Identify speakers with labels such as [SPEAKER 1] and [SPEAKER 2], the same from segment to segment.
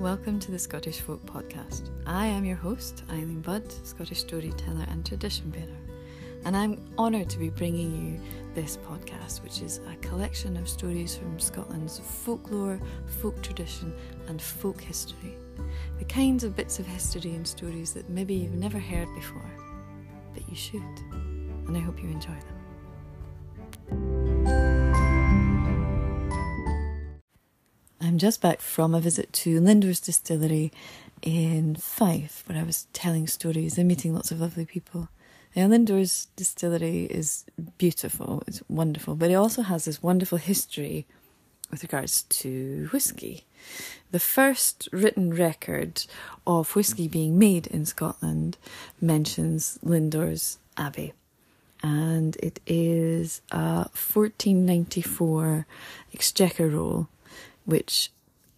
[SPEAKER 1] welcome to the Scottish Folk Podcast. I am your host, Eileen Budd, Scottish storyteller and tradition bearer, and I'm honoured to be bringing you this podcast, which is a collection of stories from Scotland's folklore, folk tradition, and folk history. The kinds of bits of history and stories that maybe you've never heard before, but you should, and I hope you enjoy them. Just back from a visit to Lindores Distillery in Fife, where I was telling stories and meeting lots of lovely people. And Lindores Distillery is beautiful, it's wonderful, but it also has this wonderful history with regards to whisky. The first written record of whisky being made in Scotland mentions Lindores Abbey, and it is a 1494 Exchequer roll which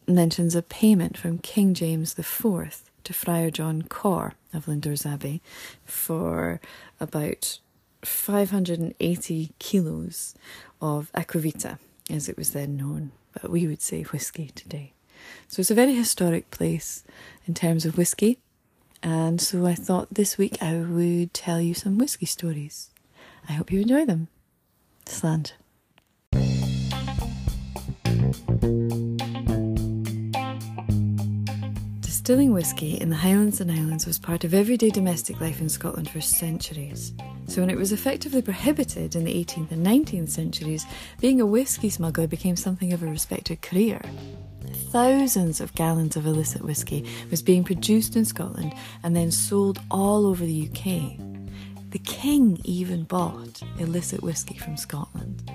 [SPEAKER 1] mentions a payment from King James IV to Friar John Corr of Lindores Abbey for about 580 kilos of aqua vitae, as it was then known, but we would say whisky today. So it's a very historic place in terms of whisky, and so I thought this week I would tell you some whisky stories. I hope you enjoy them. Slàinte. Distilling whisky in the Highlands and Islands was part of everyday domestic life in Scotland for centuries. So, when it was effectively prohibited in the 18th and 19th centuries, being a whisky smuggler became something of a respected career. Thousands of gallons of illicit whisky was being produced in Scotland and then sold all over the UK. The king even bought illicit whisky from Scotland.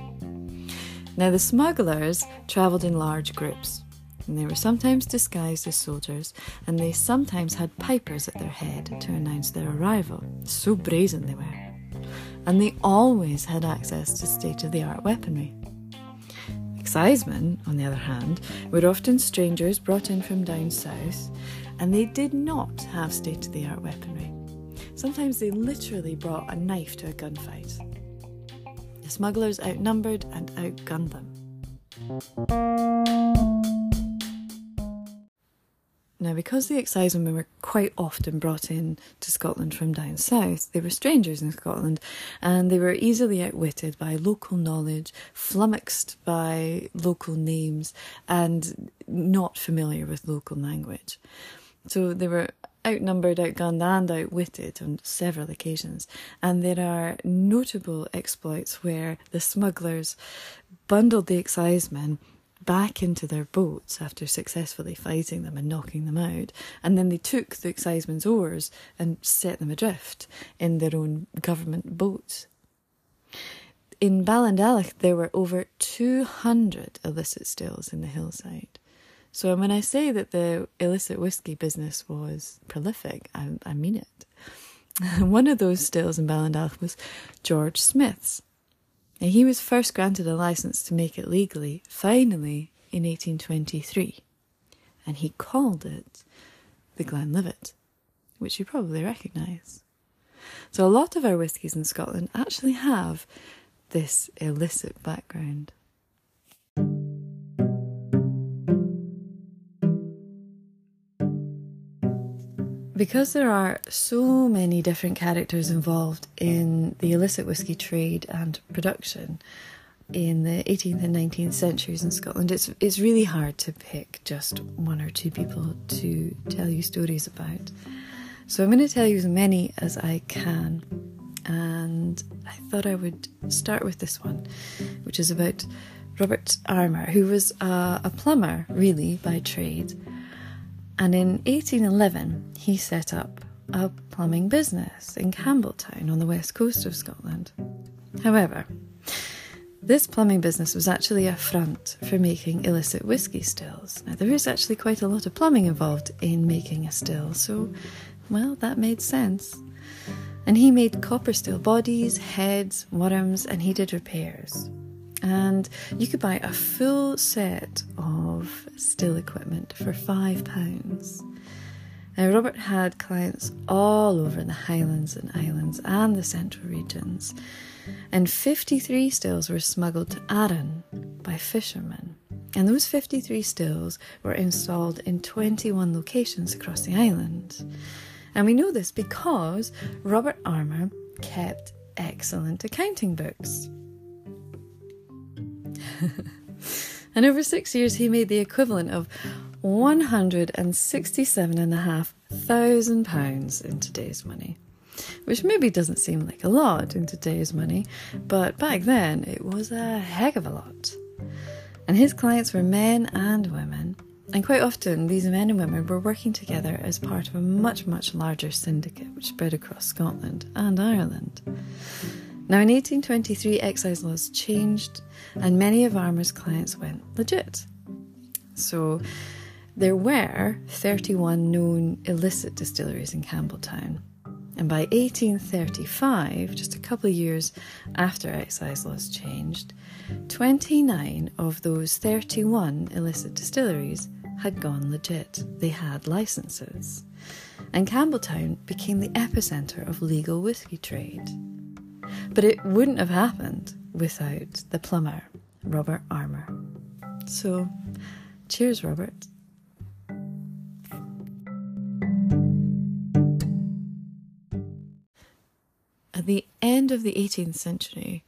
[SPEAKER 1] Now, the smugglers travelled in large groups and they were sometimes disguised as soldiers, and they sometimes had pipers at their head to announce their arrival. So brazen they were. And they always had access to state of the art weaponry. Excisemen, on the other hand, were often strangers brought in from down south, and they did not have state of the art weaponry. Sometimes they literally brought a knife to a gunfight. The smugglers outnumbered and outgunned them. Now, because the excisemen were quite often brought in to Scotland from down south, they were strangers in Scotland and they were easily outwitted by local knowledge, flummoxed by local names, and not familiar with local language. So they were outnumbered, outgunned, and outwitted on several occasions. And there are notable exploits where the smugglers bundled the excisemen back into their boats after successfully fighting them and knocking them out. And then they took the excisemen's oars and set them adrift in their own government boats. In Ballindalloch, there were over 200 illicit stills in the hillside. So when I say that the illicit whisky business was prolific, I, I mean it. One of those stills in Ballindalloch was George Smith's. Now, he was first granted a license to make it legally, finally, in 1823, and he called it the Glenlivet, which you probably recognise. So, a lot of our whiskies in Scotland actually have this illicit background. Because there are so many different characters involved in the illicit whisky trade and production in the 18th and 19th centuries in Scotland, it's it's really hard to pick just one or two people to tell you stories about. So I'm going to tell you as many as I can, and I thought I would start with this one, which is about Robert Armour, who was a, a plumber really by trade and in 1811, he set up a plumbing business in Campbeltown on the west coast of Scotland. However, this plumbing business was actually a front for making illicit whisky stills. Now, there is actually quite a lot of plumbing involved in making a still, so, well, that made sense. And he made copper still bodies, heads, worms, and he did repairs and you could buy a full set of still equipment for five pounds. Now, Robert had clients all over the Highlands and Islands and the central regions, and 53 stills were smuggled to Arran by fishermen And those 53 stills were installed in 21 locations across the island. And we know this because Robert Armour kept excellent accounting books. and over six years, he made the equivalent of £167,500 in today's money. Which maybe doesn't seem like a lot in today's money, but back then it was a heck of a lot. And his clients were men and women, and quite often these men and women were working together as part of a much, much larger syndicate which spread across Scotland and Ireland. Now, in 1823, excise laws changed, and many of Armour's clients went legit. So, there were 31 known illicit distilleries in Campbeltown. And by 1835, just a couple of years after excise laws changed, 29 of those 31 illicit distilleries had gone legit. They had licenses. And Campbeltown became the epicentre of legal whisky trade. But it wouldn't have happened without the plumber, Robert Armour. So, cheers, Robert. At the end of the 18th century,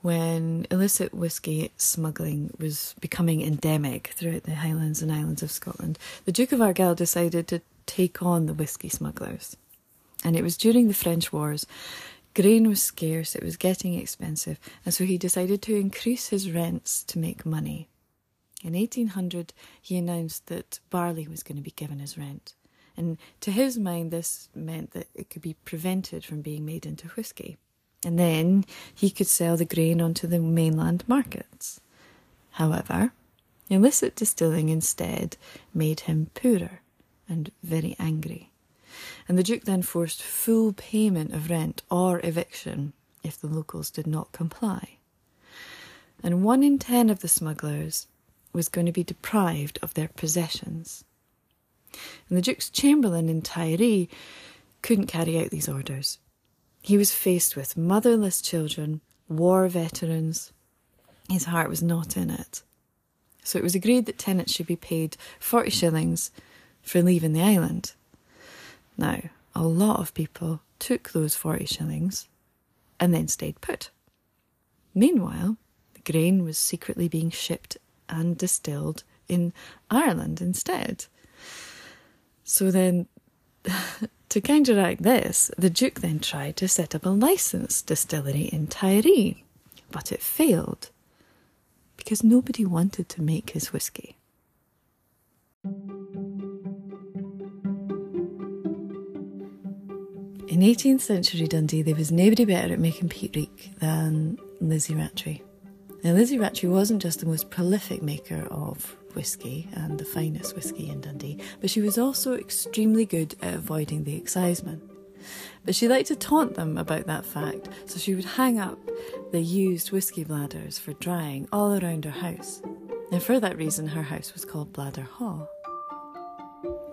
[SPEAKER 1] when illicit whisky smuggling was becoming endemic throughout the Highlands and Islands of Scotland, the Duke of Argyll decided to take on the whisky smugglers. And it was during the French Wars. Grain was scarce, it was getting expensive, and so he decided to increase his rents to make money. In 1800, he announced that barley was going to be given as rent. And to his mind, this meant that it could be prevented from being made into whisky and then he could sell the grain onto the mainland markets. However, illicit distilling instead made him poorer and very angry. And the Duke then forced full payment of rent or eviction if the locals did not comply. And one in ten of the smugglers was going to be deprived of their possessions. And the Duke's Chamberlain in Tiree couldn't carry out these orders he was faced with motherless children, war veterans. His heart was not in it. So it was agreed that tenants should be paid 40 shillings for leaving the island. Now, a lot of people took those 40 shillings and then stayed put. Meanwhile, the grain was secretly being shipped and distilled in Ireland instead. So then To counteract this, the Duke then tried to set up a licensed distillery in Tiree, but it failed because nobody wanted to make his whisky. In 18th century Dundee, there was nobody better at making peat reek than Lizzie Rattray. Now, Lizzie Rattray wasn't just the most prolific maker of whisky and the finest whisky in Dundee, but she was also extremely good at avoiding the excisemen. But she liked to taunt them about that fact, so she would hang up the used whisky bladders for drying all around her house. And for that reason, her house was called Bladder Haugh.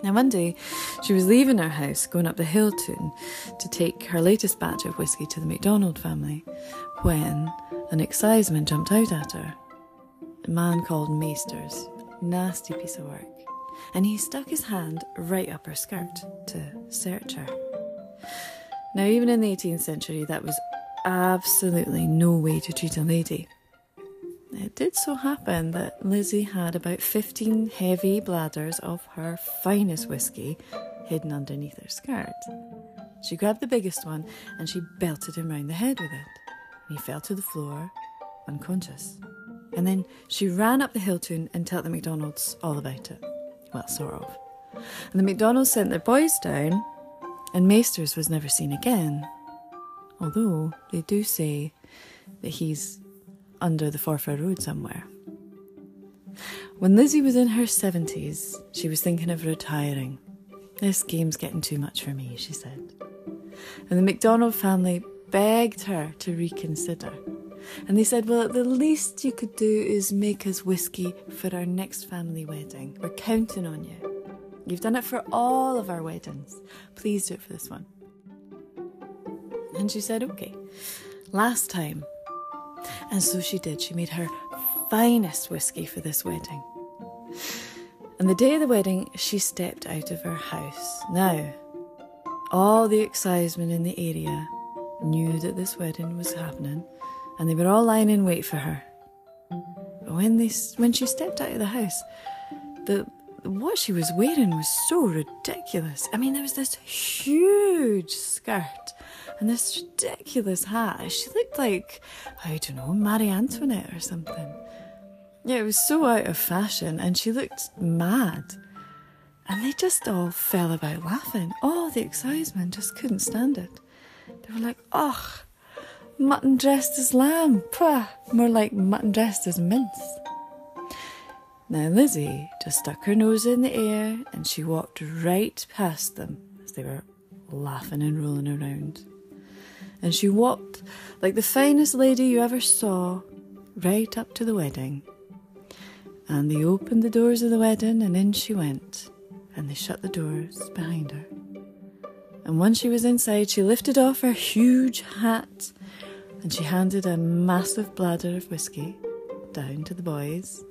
[SPEAKER 1] Now, one day, she was leaving her house, going up the hill to, to take her latest batch of whisky to the MacDonald family, when an exciseman jumped out at her. A man called Maesters, nasty piece of work, and he stuck his hand right up her skirt to search her. Now, even in the 18th century, that was absolutely no way to treat a lady. It did so happen that Lizzie had about 15 heavy bladders of her finest whisky hidden underneath her skirt. She grabbed the biggest one and she belted him round the head with it. He fell to the floor, unconscious. And then she ran up the hill to and told the McDonald's all about it. Well, sort of. And the McDonald's sent their boys down, and Maesters was never seen again. Although they do say that he's under the Forfar Road somewhere. When Lizzie was in her 70s, she was thinking of retiring. This game's getting too much for me, she said. And the McDonald family begged her to reconsider. And they said, Well, the least you could do is make us whiskey for our next family wedding. We're counting on you. You've done it for all of our weddings. Please do it for this one. And she said, Okay, last time. And so she did. She made her finest whiskey for this wedding. And the day of the wedding, she stepped out of her house. Now, all the excisemen in the area knew that this wedding was happening, and they were all lying in wait for her. But when they when she stepped out of the house, the what she was wearing was so ridiculous. I mean, there was this huge skirt and this ridiculous hat. She looked like, I don't know, Marie Antoinette or something. Yeah, it was so out of fashion and she looked mad. And they just all fell about laughing. All the excisemen just couldn't stand it. They were like, ugh, mutton dressed as lamb. Pah, more like mutton dressed as mince. Now Lizzie just stuck her nose in the air and she walked right past them as they were laughing and rolling around. And she walked like the finest lady you ever saw right up to the wedding. And they opened the doors of the wedding and in she went. And they shut the doors behind her. And once she was inside, she lifted off her huge hat and she handed a massive bladder of whiskey down to the boys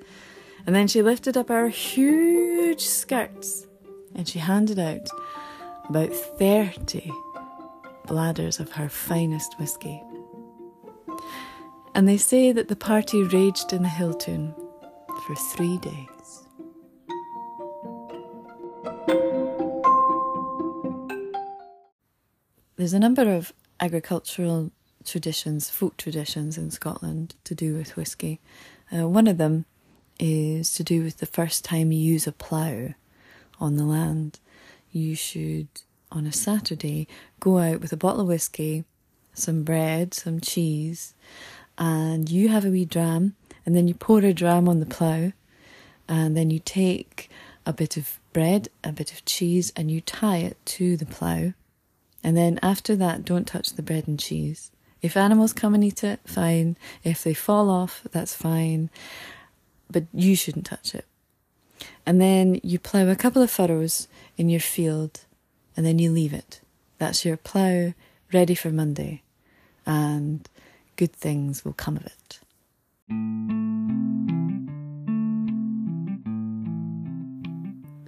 [SPEAKER 1] and then she lifted up her huge skirts and she handed out about 30 bladders of her finest whisky. And they say that the party raged in the Hilltoun for three days. There's a number of agricultural traditions, folk traditions in Scotland to do with whisky. Uh, one of them is to do with the first time you use a plough on the land. You should, on a Saturday, go out with a bottle of whiskey, some bread, some cheese, and you have a wee dram, and then you pour a dram on the plough, and then you take a bit of bread, a bit of cheese, and you tie it to the plough. And then after that, don't touch the bread and cheese. If animals come and eat it, fine. If they fall off, that's fine but you shouldn't touch it. And then you plough a couple of furrows in your field and then you leave it. That's your plough ready for Monday, and good things will come of it.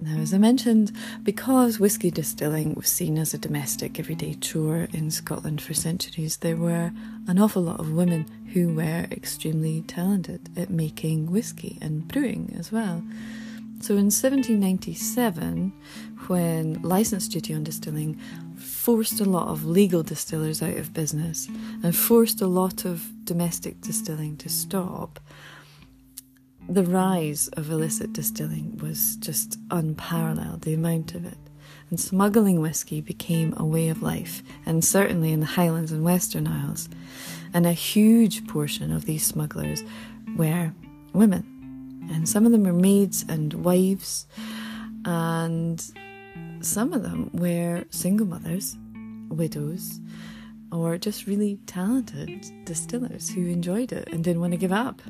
[SPEAKER 1] Now, as I mentioned, because whisky distilling was seen as a domestic, everyday chore in Scotland for centuries, there were an awful lot of women who were extremely talented at making whisky and brewing as well. So in 1797, when licence duty on distilling forced a lot of legal distillers out of business and forced a lot of domestic distilling to stop, the rise of illicit distilling was just unparalleled, the amount of it. And smuggling whisky became a way of life, and certainly in the Highlands and Western Isles. And a huge portion of these smugglers were women. And some of them were maids and wives, and some of them were single mothers, widows, or just really talented distillers who enjoyed it and didn't want to give up.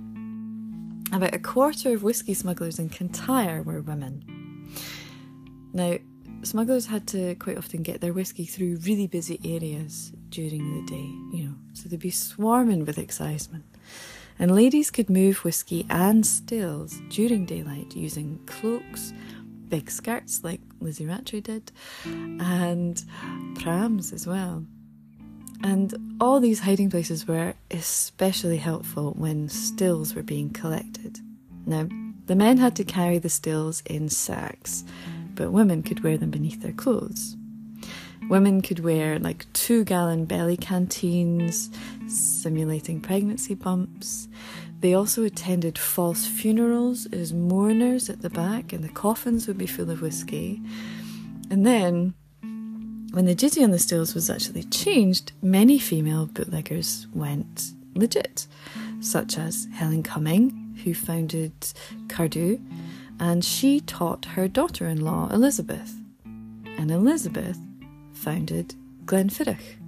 [SPEAKER 1] About a quarter of whisky smugglers in Kintyre were women. Now, smugglers had to quite often get their whisky through really busy areas during the day, you know, so they'd be swarming with excisemen. And ladies could move whisky and stills during daylight using cloaks, big skirts like Lizzie Rattray did, and prams as well. And all these hiding places were especially helpful when stills were being collected. Now, the men had to carry the stills in sacks but women could wear them beneath their clothes. Women could wear like two gallon belly canteens, simulating pregnancy bumps. They also attended false funerals as mourners at the back, and the coffins would be full of whiskey. And then, when the duty on the stills was actually changed, many female bootleggers went legit, such as Helen Cumming, who founded Cardhu, and she taught her daughter in law, Elizabeth. And Elizabeth founded Glenfiddich.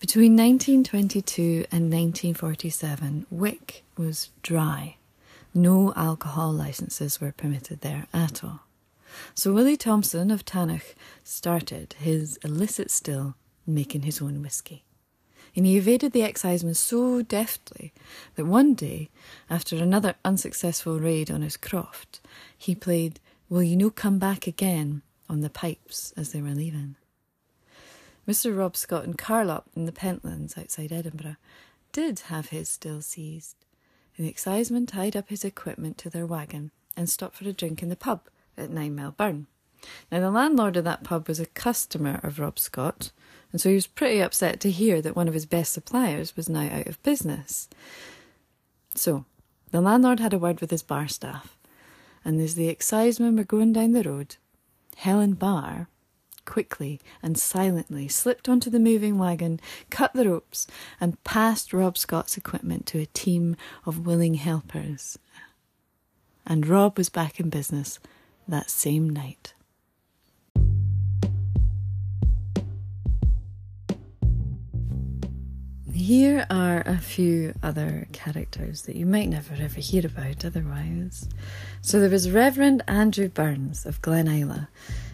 [SPEAKER 1] Between 1922 and 1947, Wick was dry. No alcohol licenses were permitted there at all. So Willie Thompson of Tannach started his illicit still making his own whisky. And he evaded the exciseman so deftly that one day, after another unsuccessful raid on his croft, he played Will You No Come Back Again on the pipes as they were leaving. Mr. Rob Scott and Carlop in the Pentlands outside Edinburgh did have his still seized. The exciseman tied up his equipment to their wagon and stopped for a drink in the pub at Nine Mile Burn. Now, the landlord of that pub was a customer of Rob Scott, and so he was pretty upset to hear that one of his best suppliers was now out of business. So, the landlord had a word with his bar staff, and as the excisemen were going down the road, Helen Barr quickly and silently slipped onto the moving wagon, cut the ropes, and passed Rob Scott's equipment to a team of willing helpers. And Rob was back in business that same night. Here are a few other characters that you might never ever hear about otherwise. So there was Reverend Andrew Burns of Glen Isla.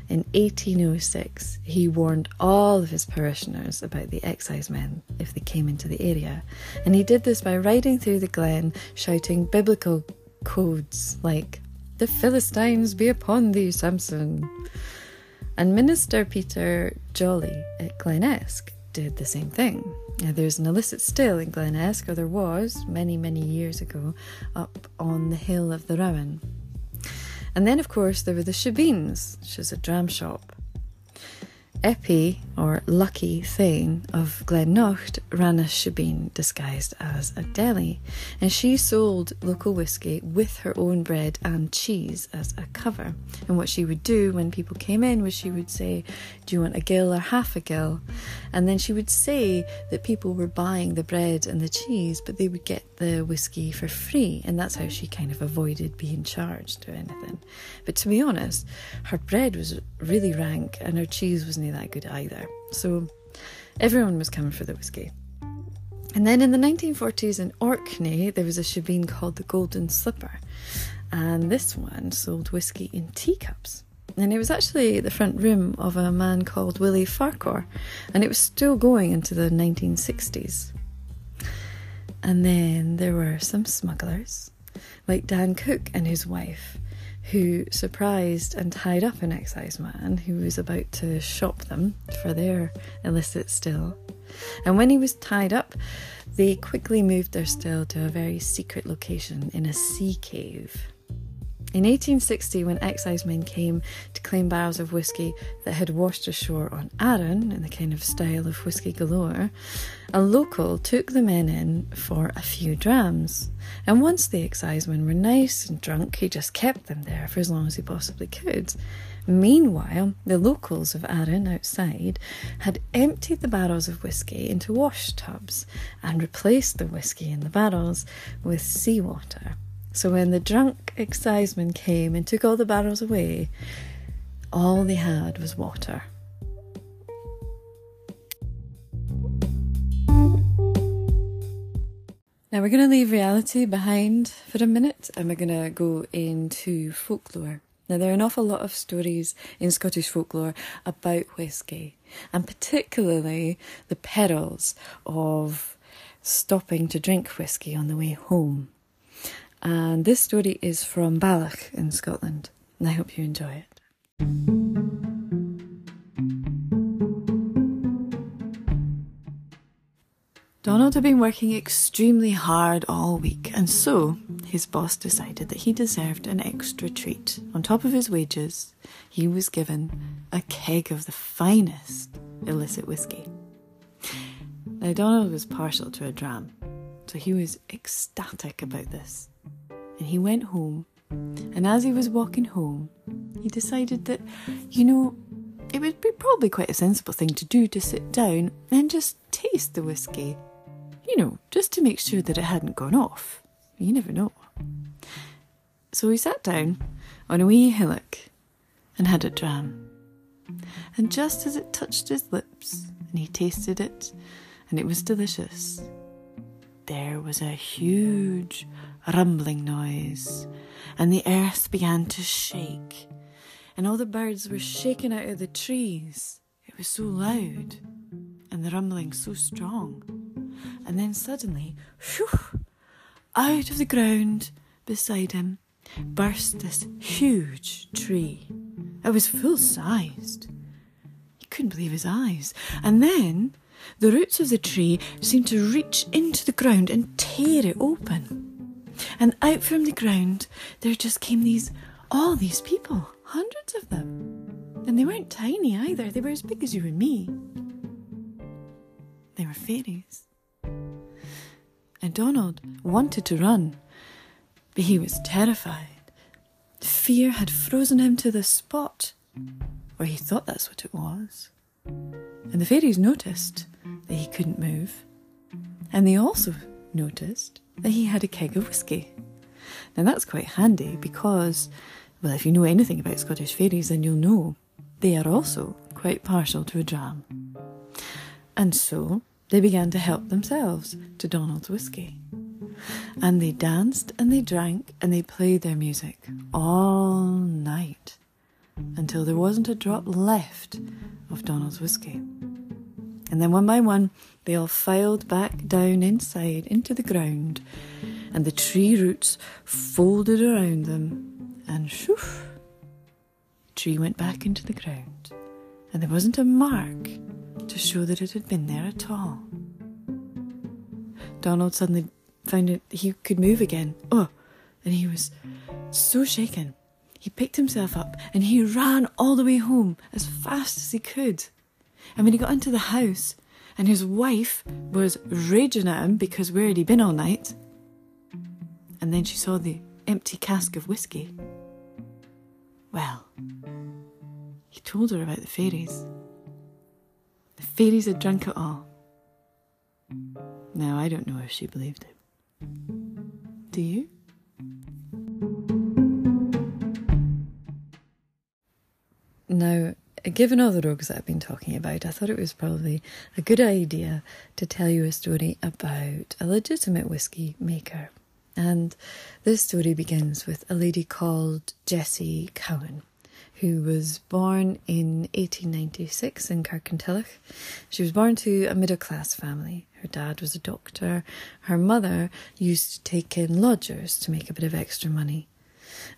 [SPEAKER 1] In 1806, he warned all of his parishioners about the excisemen if they came into the area, and he did this by riding through the glen shouting biblical codes like, The Philistines be upon thee, Samson. And Minister Peter Jolly at Glenesk did the same thing. Now, there's an illicit still in Glenesk, or there was many, many years ago, up on the hill of the Rowan. And then, of course, there were the Shebeens, which is a dram shop. Eppie, or Lucky Thane of Glennocht, ran a shebeen disguised as a deli, and she sold local whisky with her own bread and cheese as a cover. And what she would do when people came in was she would say, Do you want a gill or half a gill? And then she would say that people were buying the bread and the cheese, but they would get the whisky for free, and that's how she kind of avoided being charged or anything. But to be honest, her bread was really rank and her cheese wasn't that good either. So everyone was coming for the whiskey. And then in the 1940s in Orkney, there was a shebeen called the Golden Slipper. And this one sold whiskey in teacups. And it was actually the front room of a man called Willie Farquhar. And it was still going into the 1960s. And then there were some smugglers, like Dan Cook and his wife, who surprised and tied up an exciseman who was about to shop them for their illicit still. And when he was tied up, they quickly moved their still to a very secret location in a sea cave. In 1860, when excisemen came to claim barrels of whisky that had washed ashore on Arran, in the kind of style of whisky galore, a local took the men in for a few drams. And once the excisemen were nice and drunk, he just kept them there for as long as he possibly could. Meanwhile, the locals of Arran outside had emptied the barrels of whisky into wash tubs and replaced the whisky in the barrels with seawater. So when the drunk excisemen came and took all the barrels away, all they had was water. Now we're going to leave reality behind for a minute and we're going to go into folklore. Now, there are an awful lot of stories in Scottish folklore about whisky, and particularly the perils of stopping to drink whisky on the way home. And this story is from Balloch in Scotland, and I hope you enjoy it. Donald had been working extremely hard all week, and so his boss decided that he deserved an extra treat. On top of his wages, he was given a keg of the finest illicit whiskey. Now, Donald was partial to a dram, so he was ecstatic about this and he went home. And as he was walking home, he decided that, you know, it would be probably quite a sensible thing to do to sit down and just taste the whiskey. You know, just to make sure that it hadn't gone off. You never know. So he sat down on a wee hillock and had a dram. And just as it touched his lips and he tasted it, and it was delicious, there was a huge rumbling noise, and the earth began to shake, and all the birds were shaken out of the trees. It was so loud, and the rumbling so strong. And then suddenly, whew, out of the ground beside him burst this huge tree. It was full sized. He couldn't believe his eyes. And then the roots of the tree seemed to reach into the ground and tear it open. And out from the ground there just came these all these people, hundreds of them. And they weren't tiny either, they were as big as you and me. They were fairies. And Donald wanted to run, but he was terrified. Fear had frozen him to the spot, or he thought that's what it was. And the fairies noticed that he couldn't move, and they also noticed that he had a keg of whisky. Now that's quite handy because, well, if you know anything about Scottish fairies, then you'll know they are also quite partial to a dram. And so they began to help themselves to Donald's whisky. And they danced and they drank and they played their music all night until there wasn't a drop left of Donald's whisky. And then one by one, they all filed back down inside into the ground, and the tree roots folded around them, and shoof, the tree went back into the ground, and there wasn't a mark to show that it had been there at all. Donald suddenly found out he could move again. Oh, and he was so shaken. He picked himself up and he ran all the way home as fast as he could. And when he got into the house, and his wife was raging at him because where had he been all night? And then she saw the empty cask of whiskey. Well, he told her about the fairies. The fairies had drunk it all. Now, I don't know if she believed him. Do you? Given all the rogues that I've been talking about, I thought it was probably a good idea to tell you a story about a legitimate whiskey maker. And this story begins with a lady called Jessie Cowan, who was born in 1896 in Kirkintilloch. She was born to a middle class family. Her dad was a doctor. Her mother used to take in lodgers to make a bit of extra money.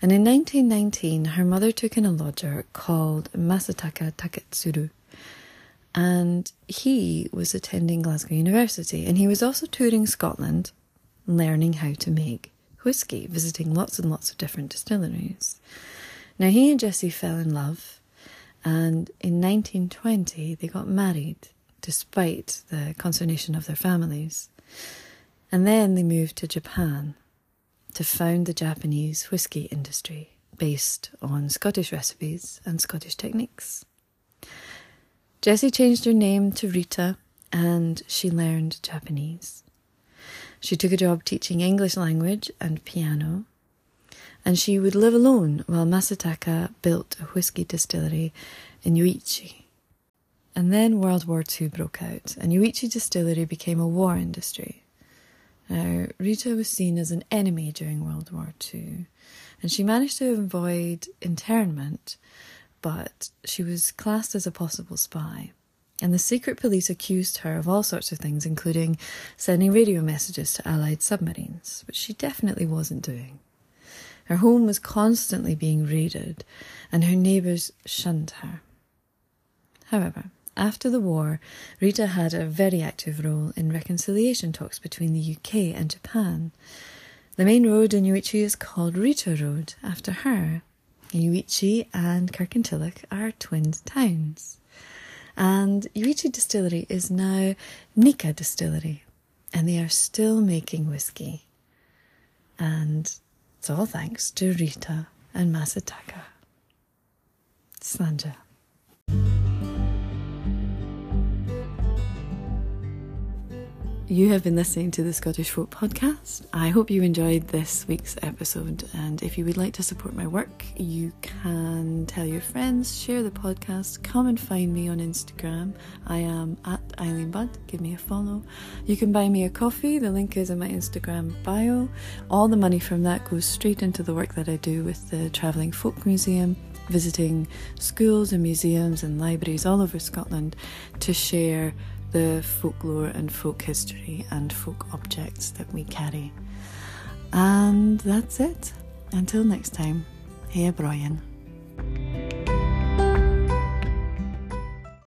[SPEAKER 1] And in 1919, her mother took in a lodger called Masataka Taketsuru. And he was attending Glasgow University and he was also touring Scotland, learning how to make whisky, visiting lots and lots of different distilleries. Now, he and Jessie fell in love, and in 1920 they got married despite the consternation of their families. And then they moved to Japan to found the Japanese whisky industry based on Scottish recipes and Scottish techniques. Jessie changed her name to Rita and she learned Japanese. She took a job teaching English language and piano, and she would live alone while Masataka built a whisky distillery in Yoichi. And then World War II broke out, and Yoichi Distillery became a war industry. Now, Rita was seen as an enemy during World War II, and she managed to avoid internment, but she was classed as a possible spy. And the secret police accused her of all sorts of things, including sending radio messages to Allied submarines, which she definitely wasn't doing. Her home was constantly being raided, and her neighbours shunned her. However, after the war, Rita had a very active role in reconciliation talks between the UK and Japan. The main road in Yoichi is called Rita Road after her. Yoichi and Kirkintilloch are twin towns. And Yoichi Distillery is now Nikka Distillery, and they are still making whiskey. And it's all thanks to Rita and Masataka. Slàinte. You have been listening to the Scottish Folk Podcast. I hope you enjoyed this week's episode. And if you would like to support my work, you can tell your friends, share the podcast, come and find me on Instagram. I am at Eileen Budd. Give me a follow. You can buy me a coffee. The link is in my Instagram bio. All the money from that goes straight into the work that I do with the Travelling Folk Museum visiting schools and museums and libraries all over Scotland to share the folklore and folk history and folk objects that we carry. And that's it. Until next time, hey Brian.